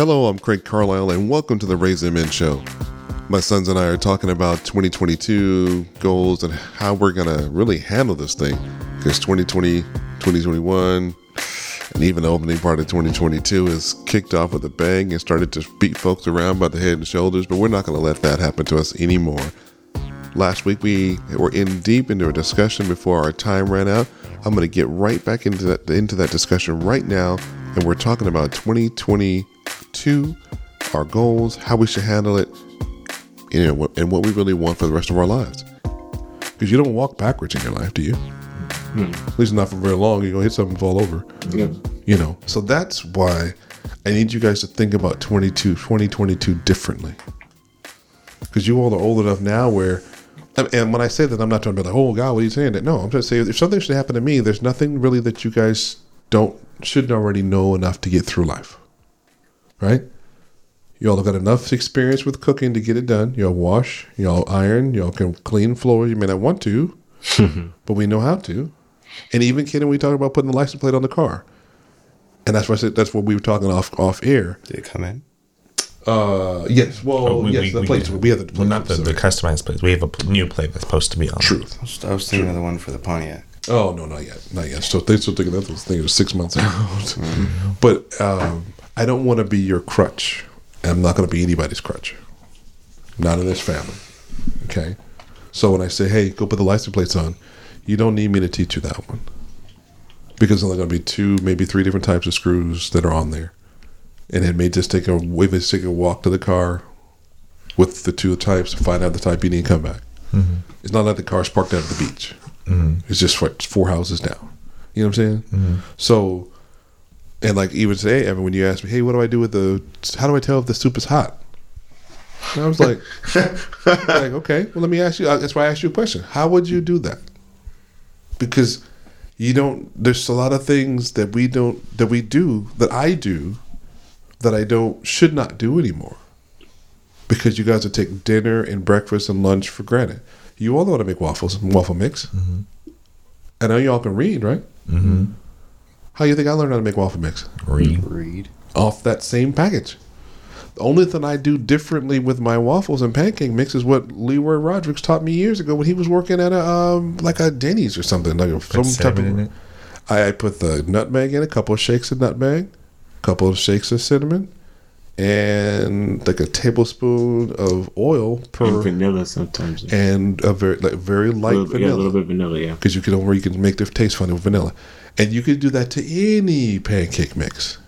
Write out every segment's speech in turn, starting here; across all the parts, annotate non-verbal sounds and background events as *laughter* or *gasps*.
Hello, I'm Craig Carlisle, and welcome to the Raising Men Show. My sons and I are talking about 2022 goals and how we're going to really handle this thing. Because 2020, 2021, and even the opening part of 2022 is kicked off with a bang and started to beat folks around by the head and shoulders, but we're not going to let that happen to us anymore. Last week we were in deep into a discussion before our time ran out. I'm going to get right back into that into that discussion right now, and we're talking about 2022, our goals, how we should handle it, you know, and what we really want for the rest of our lives. Because you don't walk backwards in your life, do you? Hmm. At least not for very long. You're gonna hit something and fall over. Yeah. You know. So that's why I need you guys to think about 22, 2022 differently. Because you all are old enough now where, and- and when I say that, I'm not talking about, like, oh God, what are you saying? That no, I'm just saying if something should happen to me, there's nothing really that you guys don't shouldn't already know enough to get through life, right? Y'all have got enough experience with cooking to get it done. Y'all wash, y'all iron, y'all can clean floors. You may not want to, *laughs* but we know how to. And even kidding, we talk about putting the license plate on the car, and that's what I said. That's what we were talking off off air. Did it come in? Uh, yes. Well, Oh, we- yes, we- the we- plates. We, have the plates. Well, not the, the customized plate. We have a p- new plate that's supposed to be on. truth. I was, I was thinking of the one for the Pontiac. Oh no, not yet, not yet. So they still thinking that was thing was six months out. *laughs* But um, I don't want to be your crutch. I'm not going to be anybody's crutch. Not in this family. Okay. So when I say, "Hey, go put the license plates on," you don't need me to teach you that one because there's only going to be two, maybe three different types of screws that are on there, and it may just take a may just take a walk to the car with the two types, to find out the type you need, and come back. Mm-hmm. It's not like the car's parked out at the beach. Mm-hmm. It's just what four houses down. You know what I'm saying? Mm-hmm. So, and like even today, Evan, when you asked me, "Hey, what do I do with the? How do I tell if the soup is hot?" And I was like, *laughs* like, okay, well, let me ask you. uh, That's why I asked you a question. How would you do that? Because you don't. There's a lot of things that we don't that we do that I do that I don't should not do anymore. Because you guys would take dinner and breakfast and lunch for granted. You all know how to make waffles and waffle mix. I know y'all can read, right? Mm-hmm. How you think I learned how to make waffle mix? Read. Read. Off that same package. The only thing I do differently with my waffles and pancake mix is what Leroy Rodriguez taught me years ago when he was working at a um, like a Denny's or something like a, some type of. in it. I, I put the nutmeg in, a couple of shakes of nutmeg, a couple of shakes of cinnamon, and like a tablespoon of oil And per, vanilla sometimes. and a very like very light a little, vanilla Yeah, a little bit of vanilla, yeah. because you can or you can make the taste funny with vanilla, and you can do that to any pancake mix,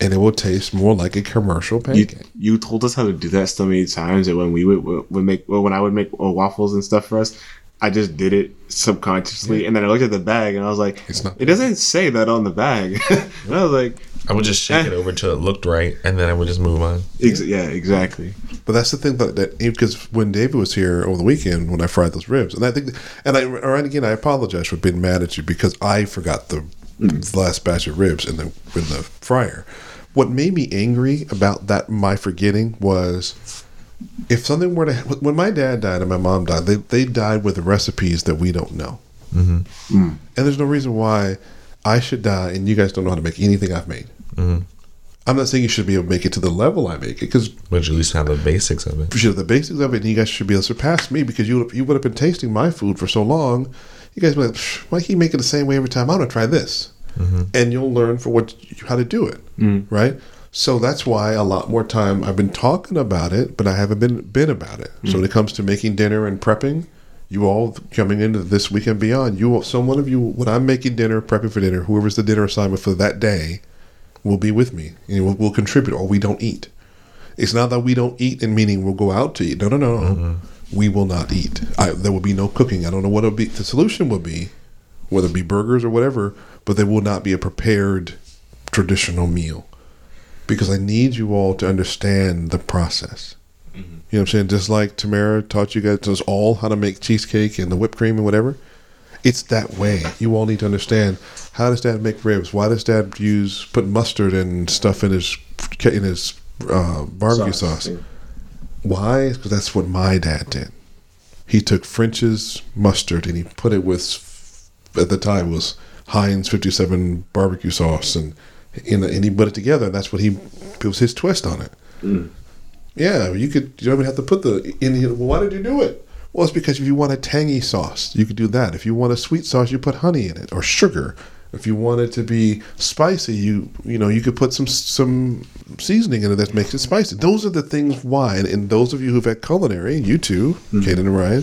and it will taste more like a commercial pancake. you told us how to do that so many times that when we would, would make well, when I would make uh, waffles and stuff for us, I just did it subconsciously, and then I looked at the bag and I was like, It's not- It doesn't say that on the bag. *laughs* and I was like, I would just shake eh. it over till it looked right, and then I would just move on. ex- Yeah, exactly. But that's the thing that, that because when David was here over the weekend when I fried those ribs, and I think, and I all right again, I apologize for being mad at you because I forgot the, the last batch of ribs in the in the fryer. What made me angry about that my forgetting was if something were to when my dad died and my mom died, they they died with recipes that we don't know, mm-hmm. Mm. and there's no reason why I should die and you guys don't know how to make anything I've made. Mm-hmm. I'm not saying you should be able to make it to the level I make it because But you at least have the basics of it. you should have the basics of it, and you guys should be able to surpass me because you you would have been tasting my food for so long. You guys be like, why he make it the same way every time? I'm gonna try this, mm-hmm. and you'll learn for what how to do it, mm. right? So that's why a lot more time I've been talking about it, but I haven't been been about it. So when mm. it comes to making dinner and prepping, you all coming into this weekend beyond, you all, so one of you when I'm making dinner, prepping for dinner, whoever's the dinner assignment for that day, will be with me and will, will contribute, or we don't eat. It's not that we don't eat in meaning we'll go out to eat. No, no, no, no. We will not eat. I, there will be no cooking. I don't know what it'll be. The solution will be, whether it be burgers or whatever, but there will not be a prepared traditional meal because I need you all to understand the process. You know what I'm saying? Just like Tamara taught you guys us all how to make cheesecake and the whipped cream and whatever. It's that way. You all need to understand how does Dad make ribs? Why does Dad use put mustard and stuff in his in his uh, barbecue sauce? yeah. Why? Because that's what my dad did. He took French's mustard and he put it with, at the time was Heinz 57 barbecue sauce and and, and he put it together. And that's what he it was his twist on it. Mm. Yeah, you could. You don't even have to put the in. here. Well, why did you do it? Well, it's because if you want a tangy sauce, you could do that. If you want a sweet sauce, you put honey in it or sugar. If you want it to be spicy, you you know you could put some some seasoning in it that makes it spicy. Those are the things why. And, and those of you who've had culinary, you too, Kaden and Ryan,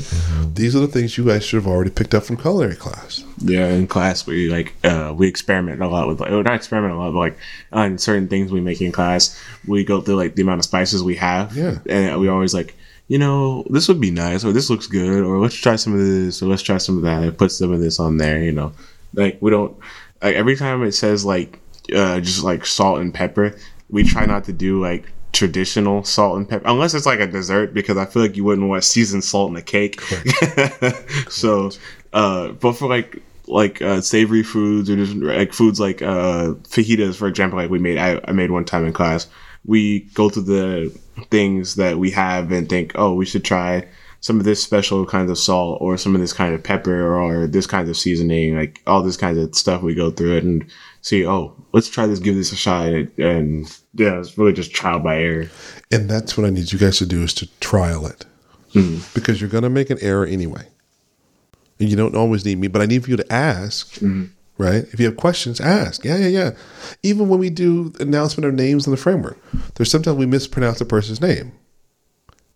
these are the things you guys should have already picked up from culinary class. Yeah, in class we like uh, we experiment a lot with like, well, not experiment a lot, but like on certain things we make in class, we go through like the amount of spices we have. Yeah. and we always like, you know, this would be nice, or this looks good, or let's try some of this, or let's try some of that. And put some of this on there, you know. Like we don't like every time it says like uh, just like salt and pepper, we try not to do like traditional salt and pepper unless it's like a dessert because I feel like you wouldn't want seasoned salt in a cake. *laughs* so, uh, but for like like uh, savory foods or just like foods like uh, fajitas, for example, like we made I, I made one time in class. We go through the things that we have and think, oh, we should try some of this special kind of salt or some of this kind of pepper or this kind of seasoning, like all this kind of stuff. We go through it and see, oh, let's try this, give this a shot, and yeah, it's really just trial by error. And that's what I need you guys to do is to trial it. Mm-hmm. Because you're going to make an error anyway. And you don't always need me, but I need for you to ask, mm-hmm. right? If you have questions, ask. Yeah, yeah, yeah. Even when we do announcement of names in the framework, there's sometimes we mispronounce a person's name.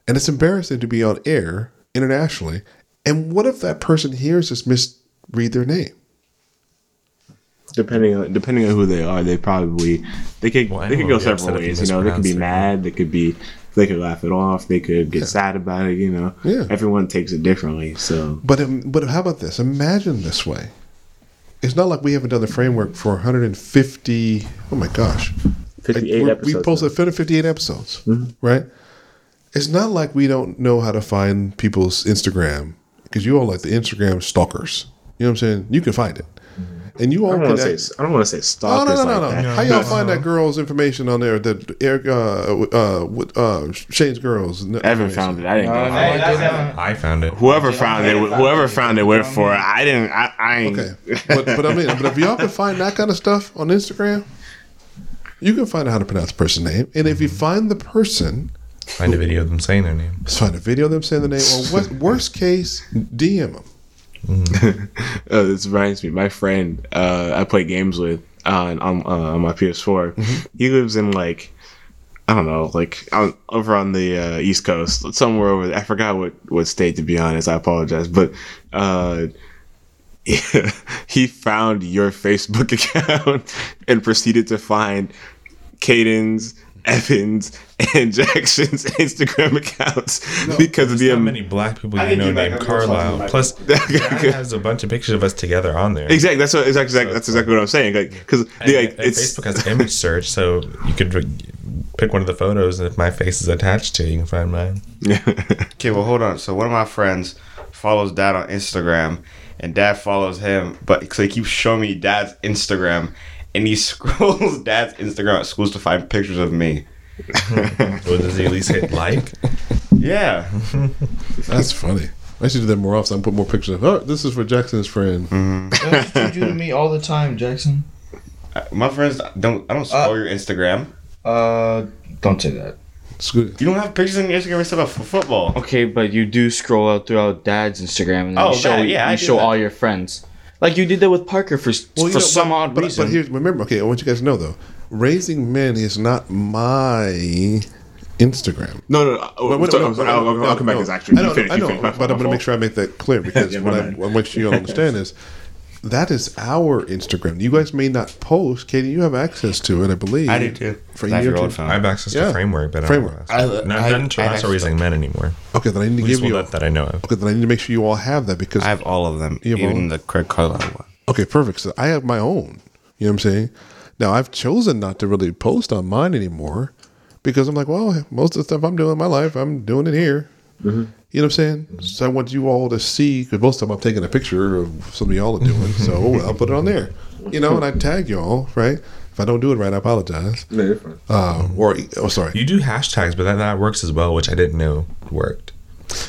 And it's embarrassing to be on air internationally. And what if that person hears us misread their name? Depending on depending on who they are, they probably they could Well, they could go would be upset several ways. You know, they could be mad, they could be they could laugh it off, they could get sad about it. You know, Yeah. everyone takes it differently. So But um, but how about this? Imagine this way. It's not like we haven't done the framework for 150. Oh my gosh, fifty Like, we're- episodes. We posted 158 episodes, right? It's not like we don't know how to find people's Instagram because you all like the Instagram stalkers. You know what I'm saying? You can find it, and you all I don't want to say I don't want to say Oh stalkers no no no like no! that. How y'all find that girl's information on there? That Eric, uh, uh, with, uh, Shane's girls. Evan found it. I didn't. go. I found it. Whoever found it, whoever found it went for it. I didn't. I, I ain't. Okay, but but I mean, but if y'all can find that kind of stuff on Instagram, you can find out how to pronounce the person's name, and if you find the person, Find a video of them saying their name. just find a video of them saying the name, or what, *laughs* worst case, DM them. *laughs* Uh, this reminds me. My friend uh, I play games with on on, uh, on my PS4. He lives in like I don't know, like on, over on the uh, East Coast, somewhere over. There. I forgot what what state to be honest. I apologize, but uh, *laughs* he found your Facebook account and proceeded to find Caden's. Evans *laughs* and Jackson's *laughs* Instagram accounts because of the How um, many black people you know named Carlisle? something Plus, *laughs* Dad has a bunch of pictures of us together on there. Exactly. That's what. Exactly. that's exactly what I'm saying. Like, because And, like, it's Facebook has image search, so you could pick one of the photos, and if my face is attached to it, you can find mine. Okay, well, hold on. So one of my friends follows dad on Instagram, and dad follows him, but so he keeps showing me dad's Instagram, and he *laughs* scrolls dad's Instagram at schools to find pictures of me. *laughs* Well, does he at least hit like? Yeah. *laughs* That's funny. I should do that more often. I put more pictures of. Oh, this is for Jackson's friend. That's what you do to me all the time, Jackson. Uh, My friends don't. I don't scroll your Instagram. Uh, don't say that. You don't have pictures on your Instagram except for football. Okay, but you do scroll out throughout Dad's Instagram and then Oh, you show that, yeah, I you do show that. all your friends. Like you did that with Parker for s Well, you for know, some but, odd but, reason. But here's remember, okay, I want you guys to know though, raising men is not my Instagram. no, no. no. Uh, wait, wait, so- no, no, I'll, no, I'll come back no. to this. Actually, I You know, finish, I you know, finish. My but fault, I'm going to make sure I make that clear *laughs* because Yeah, what I, what I want you to *laughs* understand is that is our Instagram. You guys may not post. Katie, you have access to it, I believe. I do too. For I have your your old phone. I have access Yeah. to Framework, but Framework. I don't have I- access. Not, I- not to I Toronto access Raising Men anymore. Okay, then I need to give you. that, that I know of. okay, then I need to make sure you all have that because I have all of them, You have even all? the Craig Carlisle one. Okay, perfect. So I have my own. You know what I'm saying? Now I've chosen not to really post on mine anymore because I'm like, well, most of the stuff I'm doing in my life, I'm doing it here. Mm-hmm. You know what I'm saying? So I want you all to see because most of them I'm taking a picture of something y'all are doing. *laughs* so I'll put it on there. You know, and I tag y'all, right? If I don't do it right, I apologize. No, you're fine. Uh, or oh, sorry. You do hashtags, but that, that works as well, which I didn't know worked.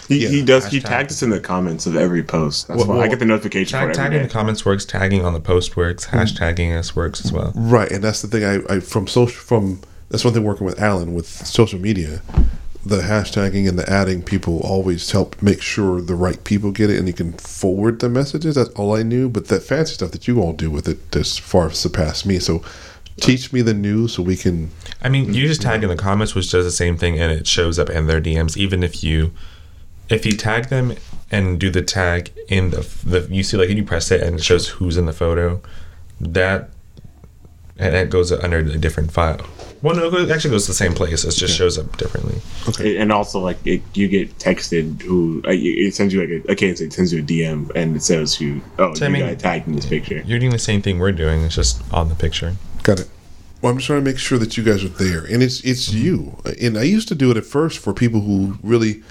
He, Yeah, he does. He hashtag. tagged us in the comments of every post. That's Well, why I get the notification Tag, for tagging every in the comments works. Tagging on the post works. Hashtagging us works as well. Right, and that's the thing. I, I from social from that's one thing working with Alan with social media. The hashtagging and the adding people always help make sure the right people get it, and you can forward the messages. That's all I knew, but that fancy stuff that you all do with it just far surpassed me. So, teach me the new so we can. I mean, you just tag in the comments, which does the same thing, and it shows up in their DMs. Even if you, if you tag them and do the tag in the the you see like you press it and it shows who's in the photo, that and it goes under a different file. Well, no, it actually goes to the same place. It just shows up differently. It- and also like it, you get texted who uh, it sends you like a okay, it sends you a DM and it says who oh So, I you mean- got tagged in this picture. You're doing the same thing we're doing. It's just on the picture. Got it. Well, I'm just trying to make sure that you guys are there, and it's it's you. And I used to do it at first for people who really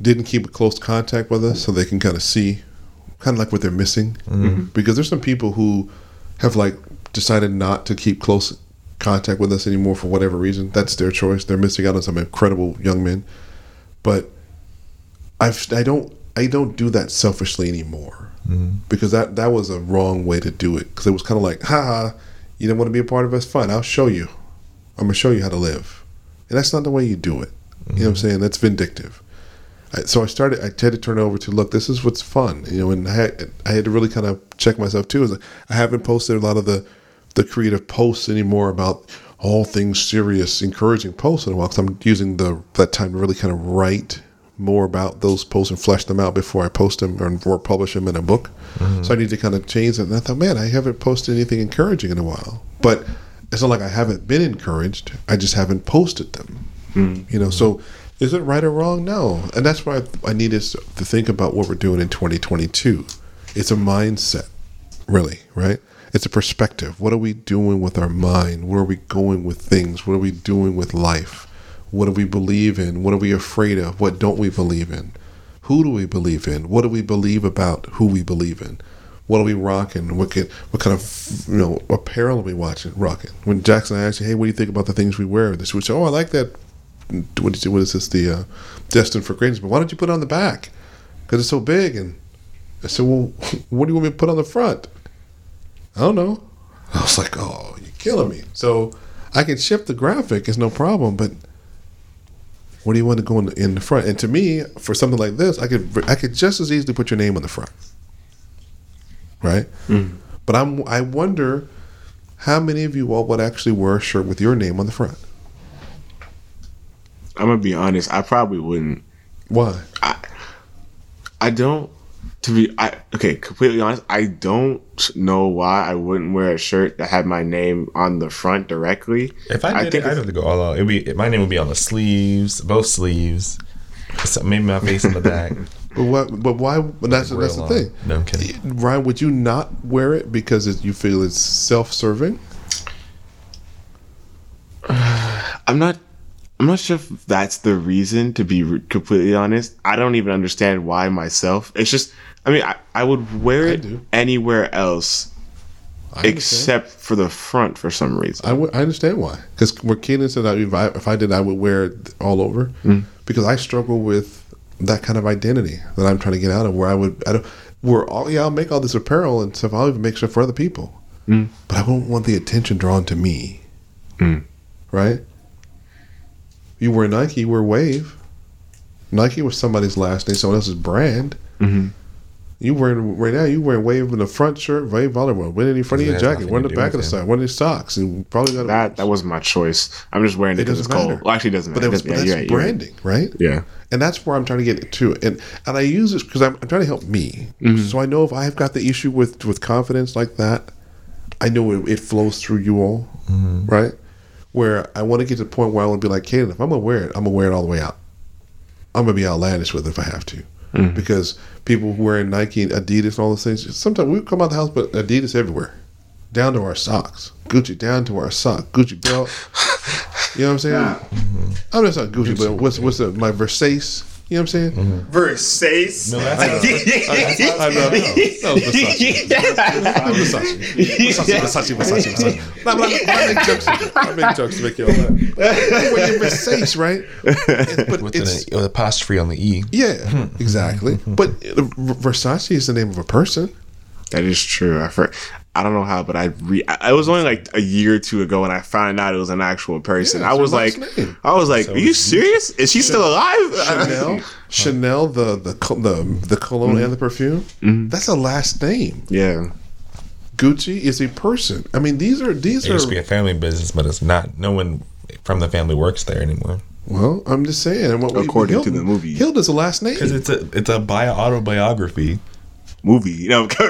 didn't keep a close contact with us, so they can kind of see, kind of like what they're missing. Because there's some people who have like decided not to keep close contact with us anymore for whatever reason. That's their choice. They're missing out on some incredible young men. But I've I don't I don't do that selfishly anymore mm-hmm. because that that was a wrong way to do it. Because it was kind of like haha you don't want to be a part of us? Fine I'll show you. I'm gonna show you how to live. And that's not the way you do it. You know what I'm mm-hmm. saying? That's vindictive. I, so I started I had to turn it over to look this is what's fun you know and I had, I had to really kind of check myself too. Is I haven't posted a lot of the the creative posts anymore about all things serious encouraging posts in a while because I'm using the that time to really kind of write more about those posts and flesh them out before I post them or, publish them in a book. Mm-hmm. So I need to kind of change it. And I thought, man, I haven't posted anything encouraging in a while. But it's not like I haven't been encouraged. I just haven't posted them. Mm-hmm. You know, so is it right or wrong? No. And that's why I, I need us to think about what we're doing in 2022. It's a mindset, really, right? It's a perspective. What are we doing with our mind? Where are we going with things? What are we doing with life? What do we believe in? What are we afraid of? What don't we believe in? Who do we believe in? What do we believe about who we believe in? What are we rocking? What what kind of you know apparel are we watching rocking? When Jackson asked you, "Hey, what do you think about the things we wear?" This would say, "Oh, I like that." What is, what is this? The uh, destined for greatness. But why don't you put it on the back? Because it's so big. And I said, "Well, *laughs* what do you want me to put on the front?" I don't know. I was like, "Oh, you're killing me." So I can ship the graphic. It's no problem, but what do you want to go in the, in the front? And to me, for something like this, I could I could just as easily put your name on the front, right? Mm. But I'm I wonder how many of you all would actually wear a shirt with your name on the front. I'm gonna be honest. I probably wouldn't. Why? I I don't. To be, I okay. Completely honest, I don't know why I wouldn't wear a shirt that had my name on the front directly. If I did think it, I'd if- have to go all out. It'd be my name would be on the sleeves, both sleeves. So maybe my face on the back. *laughs* But what? But why? But that's Real that's the thing. No, I'm kidding. Ryan, would you not wear it because it, you feel it's self-serving? *sighs* I'm not. I'm not sure if that's the reason. To be re- completely honest, I don't even understand why myself. It's just. I mean, I, I would wear I it do. anywhere else except for the front for some reason. I—I understand why. Because where Keenan said that if I, if I did, I would wear it all over. Mm. Because I struggle with that kind of identity that I'm trying to get out of. Where I would, I don't, where all yeah, I'll make all this apparel and stuff. I'll even make stuff for other people. Mm. But I won't want the attention drawn to me. Mm. Right? You wear Nike, you wear Wave. Nike was somebody's last name, someone else's brand. You wearing right now? You wearing Wave in the front shirt, Wave volleyball, wearing in the front of your jacket, nothing wearing the back of the him. side, wearing your socks, and probably got that that was my choice. I'm just wearing it It because it's doesn't cold. Well, actually, it doesn't But, matter. that was, but that's yeah, you're right, right. branding, right? Yeah. And that's where I'm trying to get to. And and I use this because I'm, I'm trying to help me. Mm-hmm. So I know if I have got the issue with with confidence like that, I know it, it flows through you all, right? Where I want to get to the point where I want to be like, Kaden, if I'm gonna wear it, I'm gonna wear it all the way out. I'm gonna be outlandish with it if I have to, mm-hmm. because people who wearing Nike and Adidas and all those things. Sometimes we come out the house, but Adidas everywhere, down to our socks, Gucci down to our sock, Gucci belt. You know what I'm saying? I'm just not Gucci, but what's what's the, my Versace? You know what I'm saying? Versace. No, that's I know. I know. That was Versace. Versace. Versace, Versace, Versace, Versace. But I, I make jokes. *laughs* I make jokes to make you all laugh. When you're Versace, right? It- *laughs* but with it's an with apostrophe on the e. yeah, exactly. But uh, Versace is the name of a person. That is true. I for, I don't know how, but I re, I, it was only like a year or two ago when I found out it was an actual person. Yeah, I was her like, last name. I was like, So are you serious? Is she still alive? *laughs* Chanel, *laughs* Chanel, the the the the cologne mm-hmm. and the perfume. Mm-hmm. That's a last name. yeah. Gucci is a person. I mean, these are these It used to be a family business, but it's not. No one from the family works there anymore. Well, I'm just saying. and What we- According to Hilton- the movie. Hilda's a last name. Because it's a it's a bio autobiography. Movie. *laughs* No, *laughs*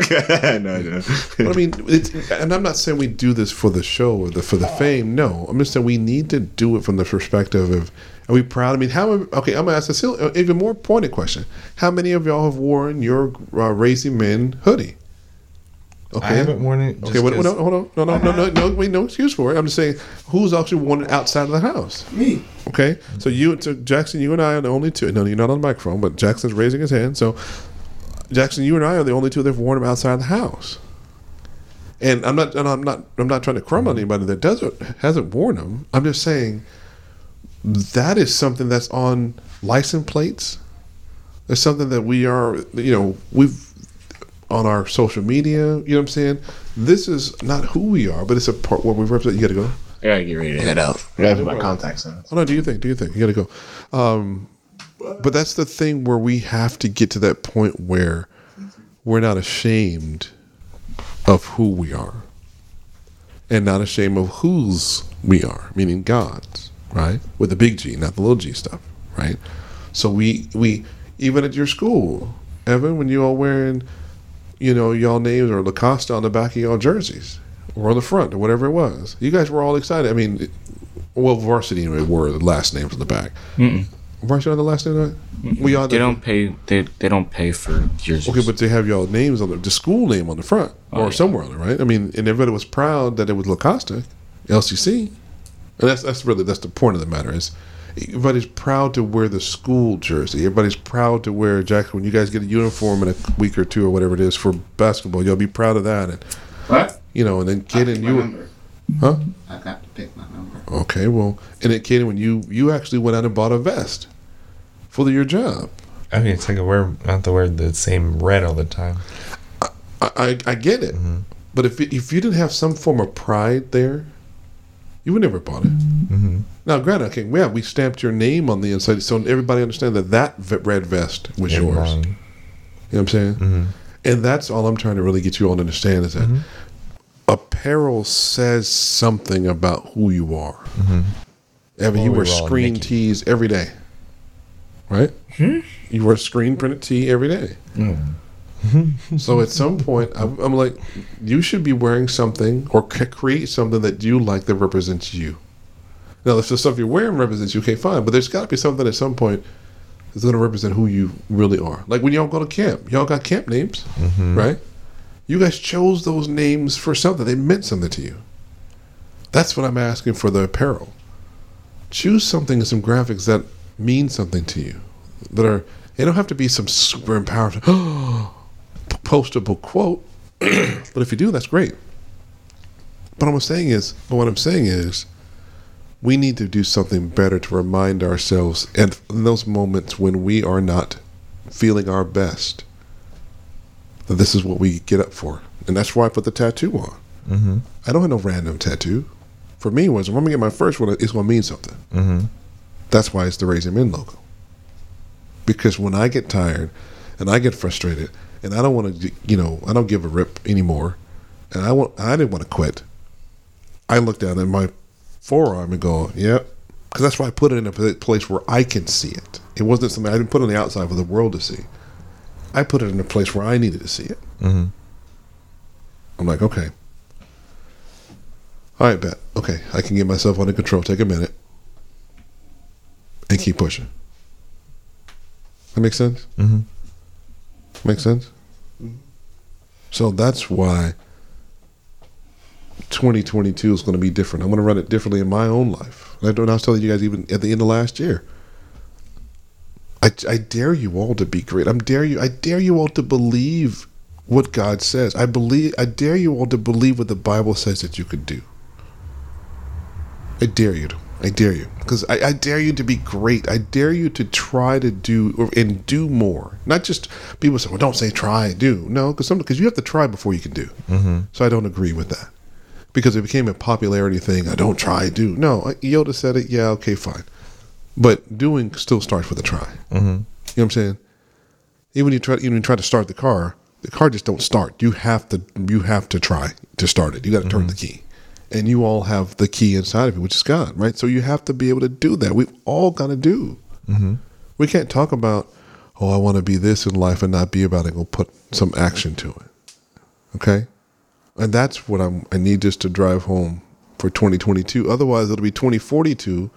no, no. But I mean, it's, and I'm not saying we do this for the show or the for the fame. No, I'm just saying we need to do it from the perspective of are we proud? I mean, how? Okay, I'm gonna ask a sil- even more pointed question. How many of y'all have worn your uh, Raising Men hoodie? Okay. I haven't worn it. Okay, wait, wait, no, hold on. No, no, no, no, no, wait, no excuse for it. I'm just saying, who's actually worn it outside of the house? Me. Okay, so you, so Jackson, you and I are the only two. No, you're not on the microphone, but Jackson's raising his hand. So, Jackson, you and I are the only two that have worn them outside the house. And I'm not, and I'm not, I'm not trying to crumb on anybody that doesn't hasn't worn them. I'm just saying that is something that's on license plates. It's something that we are, you know, we've on our social media. You know what I'm saying? This is not who we are, but it's a part where we represent. You got to go. I gotta get ready to head out. I gotta put my contacts on. Oh no, do you think? Do you think? You gotta go. Um, but that's the thing where we have to get to that point where we're not ashamed of who we are. And not ashamed of whose we are, meaning God's, right? With the big G, not the little G stuff, right? So we we even at your school, Evan, when you all wearing, you know, y'all names or Lacoste on the back of y'all jerseys. Or on the front, or whatever it was. You guys were all excited. I mean, well, varsity anyway were the last names on the back. Varsity on the last name. Right? We all They don't pay. They they don't pay for jerseys. Okay, but they have y'all names on the, the school name on the front oh, or yeah. somewhere on it, right? I mean, and everybody was proud that it was Lacoste, LCC, and that's that's really that's the point of the matter is everybody's proud to wear the school jersey. Everybody's proud to wear Jackson. When you guys get a uniform in a week or two or whatever it is for basketball, you'll be proud of that, and What? you know, and then Kaden, you huh? I got to pick my number. Okay, well, and then Kaden, when you you actually went out and bought a vest for your job. I mean, it's like I wear not to wear the same red all the time. I, I, I get it, but if if you didn't have some form of pride there, you would never bought it. Mm-hmm. Now, granted, okay, yeah, we stamped your name on the inside, so everybody understand that that v- red vest was yours. mine. You know what I'm saying? Mm-hmm. And that's all I'm trying to really get you all to understand is that apparel says something about who you are. Evan, you Well, wear we were screen tees every day, right? Hmm? You wear screen printed tee every day. Hmm. so at some point, I'm, I'm like, you should be wearing something or create something that you like that represents you. Now, if the stuff you're wearing represents you, okay, fine. But there's got to be something at some point that's going to represent who you really are. Like when y'all go to camp, y'all got camp names, mm-hmm. right? You guys chose those names for something. They meant something to you. That's what I'm asking for the apparel. Choose something, and some graphics that mean something to you. That are, they don't have to be some super empowered, *gasps* postable quote. *clears throat* but if you do, that's great. But what I'm saying is, but what I'm saying is, we need to do something better to remind ourselves, and in those moments when we are not feeling our best, that this is what we get up for, and that's why I put the tattoo on. Mm-hmm. I don't have no random tattoo. For me, was I'm gonna get my first one, it's gonna mean something. Mm-hmm. That's why it's the Raising Men logo. Because when I get tired and I get frustrated and I don't want to, you know, I don't give a rip anymore, and I want, I didn't want to quit. I look down at my forearm and go, "Yep," because that's why I put it in a place where I can see it. It wasn't something I didn't put on the outside for the world to see. I put it in a place where I needed to see it. Mm-hmm. I'm like, okay. All right, bet. Okay, I can get myself under control. Take a minute and keep pushing. That makes sense? Mm-hmm. Makes sense? So that's why 2022 is going to be different. I'm going to run it differently in my own life. And I don't. I was telling you guys even at the end of last year. I, I dare you all to be great. I'm dare you. I dare you all to believe what God says. I believe. I dare you all to believe what the Bible says that you could do. I dare you to. I dare you because I, I dare you to be great. I dare you to try to do or, and do more. Not just people say, "Well, don't say try, do." No, because because you have to try before you can do. Mm-hmm. So I don't agree with that because it became a popularity thing. I don't try, do. No, Yoda said it. Yeah, okay, fine. But doing still starts with a try. Mm-hmm. You know what I'm saying? Even when you try, even when you try to start the car, the car just don't start. You have to, you have to try to start it. You got to turn the key, and you all have the key inside of you, which is God, right? So you have to be able to do that. We've all got to do. Mm-hmm. We can't talk about, oh, I want to be this in life and not be about it. We'll put some action to it. Okay, and that's what I'm. I need this to drive home for 2022. Otherwise, it'll be 2042,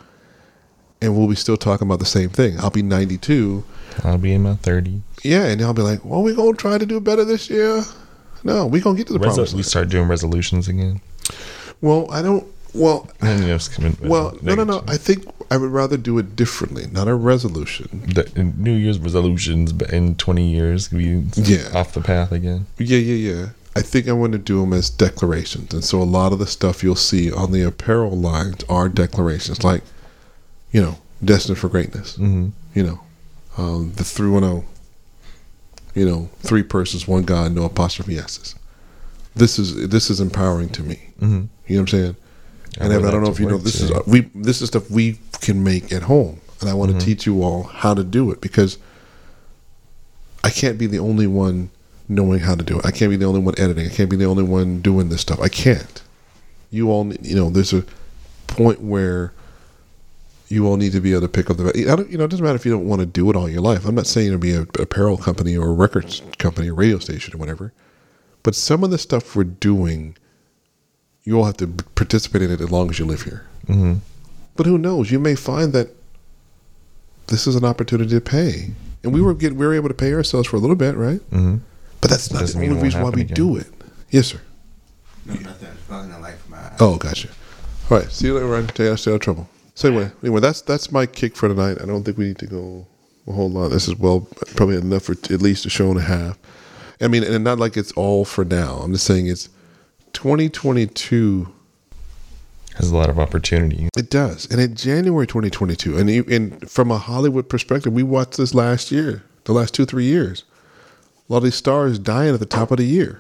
and we'll be still talking about the same thing. I'll be 92. I'll be in my 30. Yeah, and I'll be like, well, we gonna try to do better this year. No, we're gonna get to the Resol- we start doing resolutions again. Well, I don't. Well, And, you know, it's coming- well, no, no, no. I think I would rather do it differently, not a resolution. The New Year's resolutions but in 20 years be Yeah. off the path again. Yeah, yeah, yeah. I think I want to do them as declarations, and so a lot of the stuff you'll see on the apparel lines are declarations, like, you know, destined for greatness. Mm-hmm. You know, um, the three one zero. You know, three persons, one God, no apostrophe s's. This is this is empowering to me. Mm-hmm. You know what I'm saying? I And Evan, I don't know if you know this is we this is stuff we can make at home, and I want to teach you all how to do it because I can't be the only one knowing how to do it. I can't be the only one editing. I can't be the only one doing this stuff. I can't. You all, you know, there's a point where you all need to be able to pick up the. I don't, you know, it doesn't matter if you don't want to do it all your life. I'm not saying to be a apparel company or a records company or radio station or whatever, but some of the stuff we're doing, you all have to participate in it as long as you live here. Mm-hmm. But who knows? You may find that this is an opportunity to pay, and we were get we were able to pay ourselves for a little bit, right? Mm-hmm. But that's not the only reason why we happen do it. Yes, sir. No, nothing. Nothing in life, man. Oh, gotcha. All right. See you later, Ryan. Stay out, stay out of trouble. So anyway, anyway, that's that's my kick for tonight. I don't think we need to go a whole lot. This is well probably enough for at least a show and a half. I mean, and not like it's all for now. I'm just saying it's 2022. Has a lot of opportunity. It does, and in January 2022, and and from a Hollywood perspective, we watched this last year, the last two three years. A lot of these stars dying at the top of the year.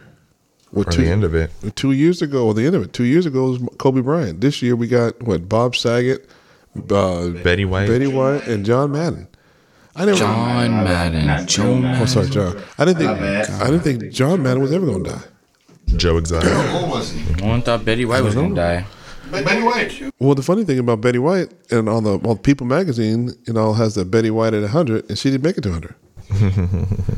Well, Or the end of it. two years ago, or the end of it, two years ago was Kobe Bryant. This year we got what Bob Saget, uh, Betty White. Betty White, and John Madden. I never. John Madden. Joe Oh, sorry, John. I didn't think. I didn't think John Madden was ever going to die. Joe Exotic. What was he? No one thought Betty White was gonna die. Betty White. Well, the funny thing about Betty White, and on the on People magazine, you know, has that Betty White at hundred, and she didn't make it to hundred. *laughs*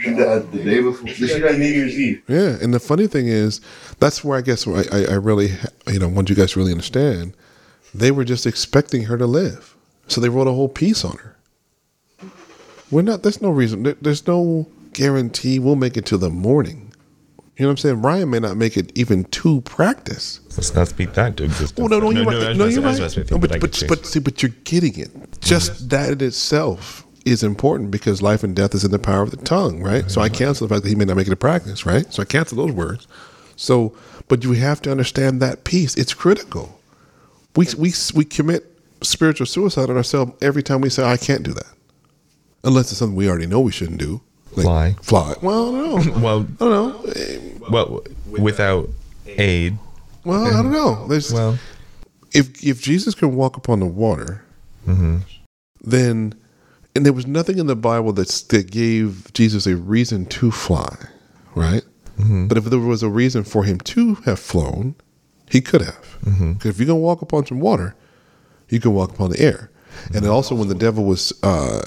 She died the day before. She died New Year's Eve. Yeah, and the funny thing is, that's where I guess I, I, I really, you know, want you guys to really understand. They were just expecting her to live, so they wrote a whole piece on her. We're not. There's no reason. There, there's no guarantee we'll make it to the morning. You know what I'm saying? Ryan may not make it even to practice. Let's not speak that to existence. Oh no, no, you're I right. was No, you're I right. about to say No, that but but, but see, but you're getting it. Just that in itself is important because life and death is in the power of the tongue, right? So I cancel the fact that he may not make it to practice, right? So I cancel those words. So, but you have to understand that piece. It's critical. We we we commit spiritual suicide on ourselves every time we say I can't do that, unless it's something we already know we shouldn't do. Like Fly. Fly. Well, I don't know. *laughs* well, I don't know. Well, without aid. Well, I don't know. There's Well, if if Jesus can walk upon the water, mm-hmm. then and there was nothing in the Bible that's, that gave Jesus a reason to fly, right? Mm-hmm. But if there was a reason for him to have flown, he could have. Mm-hmm. Because if you're gonna walk upon some water, you can walk upon the air. And also, when the devil was uh,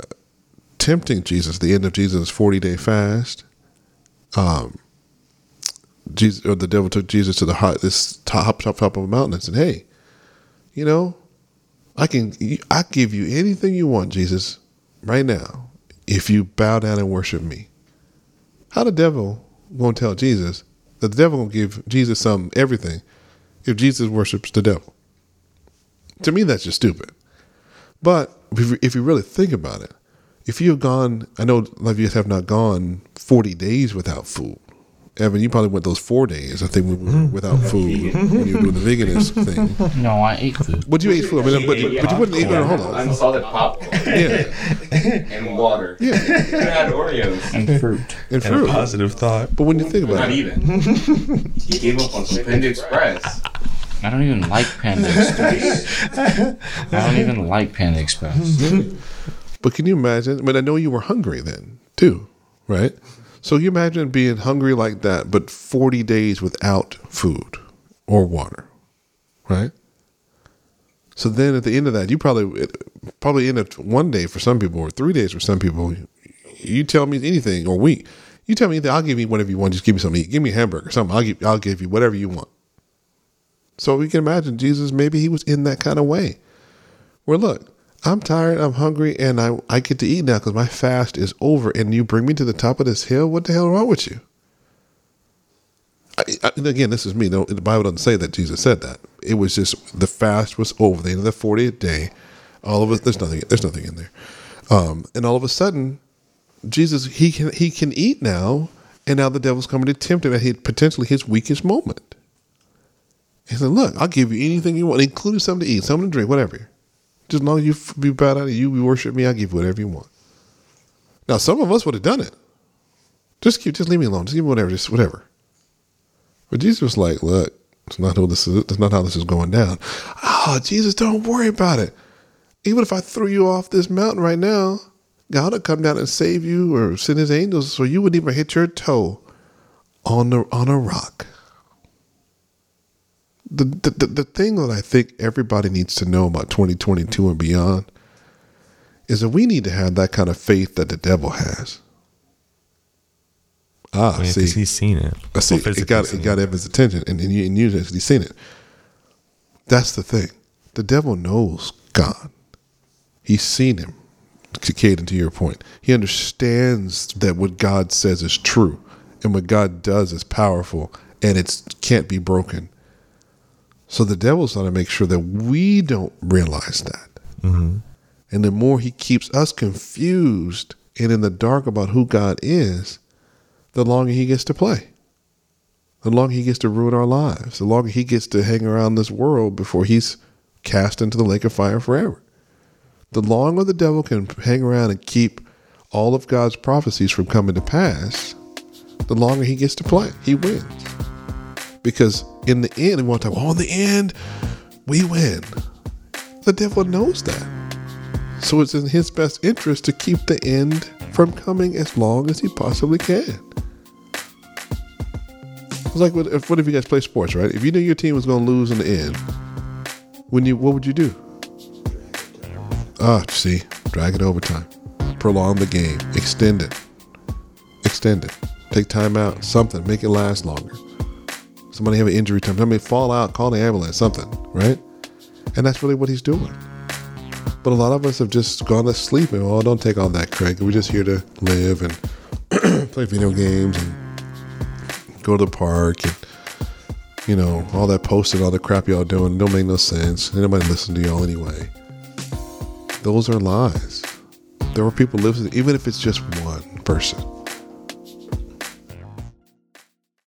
tempting Jesus, the end of Jesus' forty day fast, um, Jesus or the devil took Jesus to the high, this top top top of a mountain and said, "Hey, you know, I can I give you anything you want, Jesus, right now, if you bow down and worship me." How the devil gonna tell Jesus that the devil gonna give Jesus some everything if Jesus worships the devil? To me, that's just stupid. But if you really think about it, if you've gone, I know a lot of you have not gone forty days without food. Evan, you probably went those four days. I think we were mm-hmm. without food when you were doing the veganist *laughs* thing. No, I ate food. But you ate food. I mean, but, but you wouldn't eat. No, hold on. Unsalted popcorn Yeah, *laughs* and water. yeah, You had Oreos. And fruit. and And a fruit. positive thought. But when you think about Not it, even. He gave up on some Panda Express. I don't even like Panda Express. *laughs* I don't even like Panda Express. But can you imagine? But I know you were hungry then too, right? So you imagine being hungry like that, but 40 days without food or water, right? So then at the end of that, you probably probably end up one day for some people or three days for some people. You tell me anything or week. You tell me anything, I'll give you whatever you want. Just give me something. Give me a hamburger, something. I'll give I'll give you whatever you want. So we can imagine Jesus. Maybe he was in that kind of way. Where look, I'm tired, I'm hungry, and I, I get to eat now because my fast is over. And you bring me to the top of this hill. What the hell wrong with you? I, I, and again, this is me. No, the Bible doesn't say that Jesus said that. It was just the fast was over. The end of the 40th day. All of us. There's nothing. There's nothing in there. Um, and all of a sudden, Jesus he can he can eat now, and now the devil's coming to tempt him at his, potentially his weakest moment. He said, "Look, I'll give you anything you want, including something to eat, something to drink, whatever. Just long as you be bad out of you, you worship me, I'll give you whatever you want." Now, some of us would have done it. Just keep, just leave me alone. Just give me whatever, just whatever. But Jesus was like, "Look, it's not how this is. That's not how this is going down." Oh, Jesus, don't worry about it. Even if I threw you off this mountain right now, God will come down and save you, or send His angels, so you wouldn't even hit your toe on the on a rock the, the the thing that I think everybody needs to know about 2022 and beyond is that we need to have that kind of faith that the devil has. Ah, Yeah, see, 'cause he's seen it. I see. Well, It got it got Evan's attention, and and you and you actually seen it. That's the thing. The devil knows God. He's seen him. Caden, to your point, he understands that what God says is true, and what God does is powerful, and it can't be broken. So the devil's trying to make sure that we don't realize that. Mm-hmm. And the more he keeps us confused and in the dark about who God is, the longer he gets to play. The longer he gets to ruin our lives. The longer he gets to hang around this world before he's cast into the lake of fire forever. The longer the devil can hang around and keep all of God's prophecies from coming to pass, the longer he gets to play. He wins. Because in the end, we want to talk, oh, in the end, we win. The devil knows that. So it's in his best interest to keep the end from coming as long as he possibly can. It's like what if, what if you guys play sports, right? If you knew your team was going to lose in the end, when you what would you do? Ah, see, drag it overtime, prolong the game, extend it, extend it, take time out, something, make it last longer. Somebody have an injury time, somebody fall out, call the ambulance, something, right? And that's really what he's doing. But a lot of us have just gone to sleep and, oh, don't take all that, Craig. We're just here to live and *clears throat* play video games and go to the park and, you know, all that posting, all the crap y'all doing don't make no sense. Nobody listen to y'all anyway. Those are lies. There are people listening, even if it's just one person.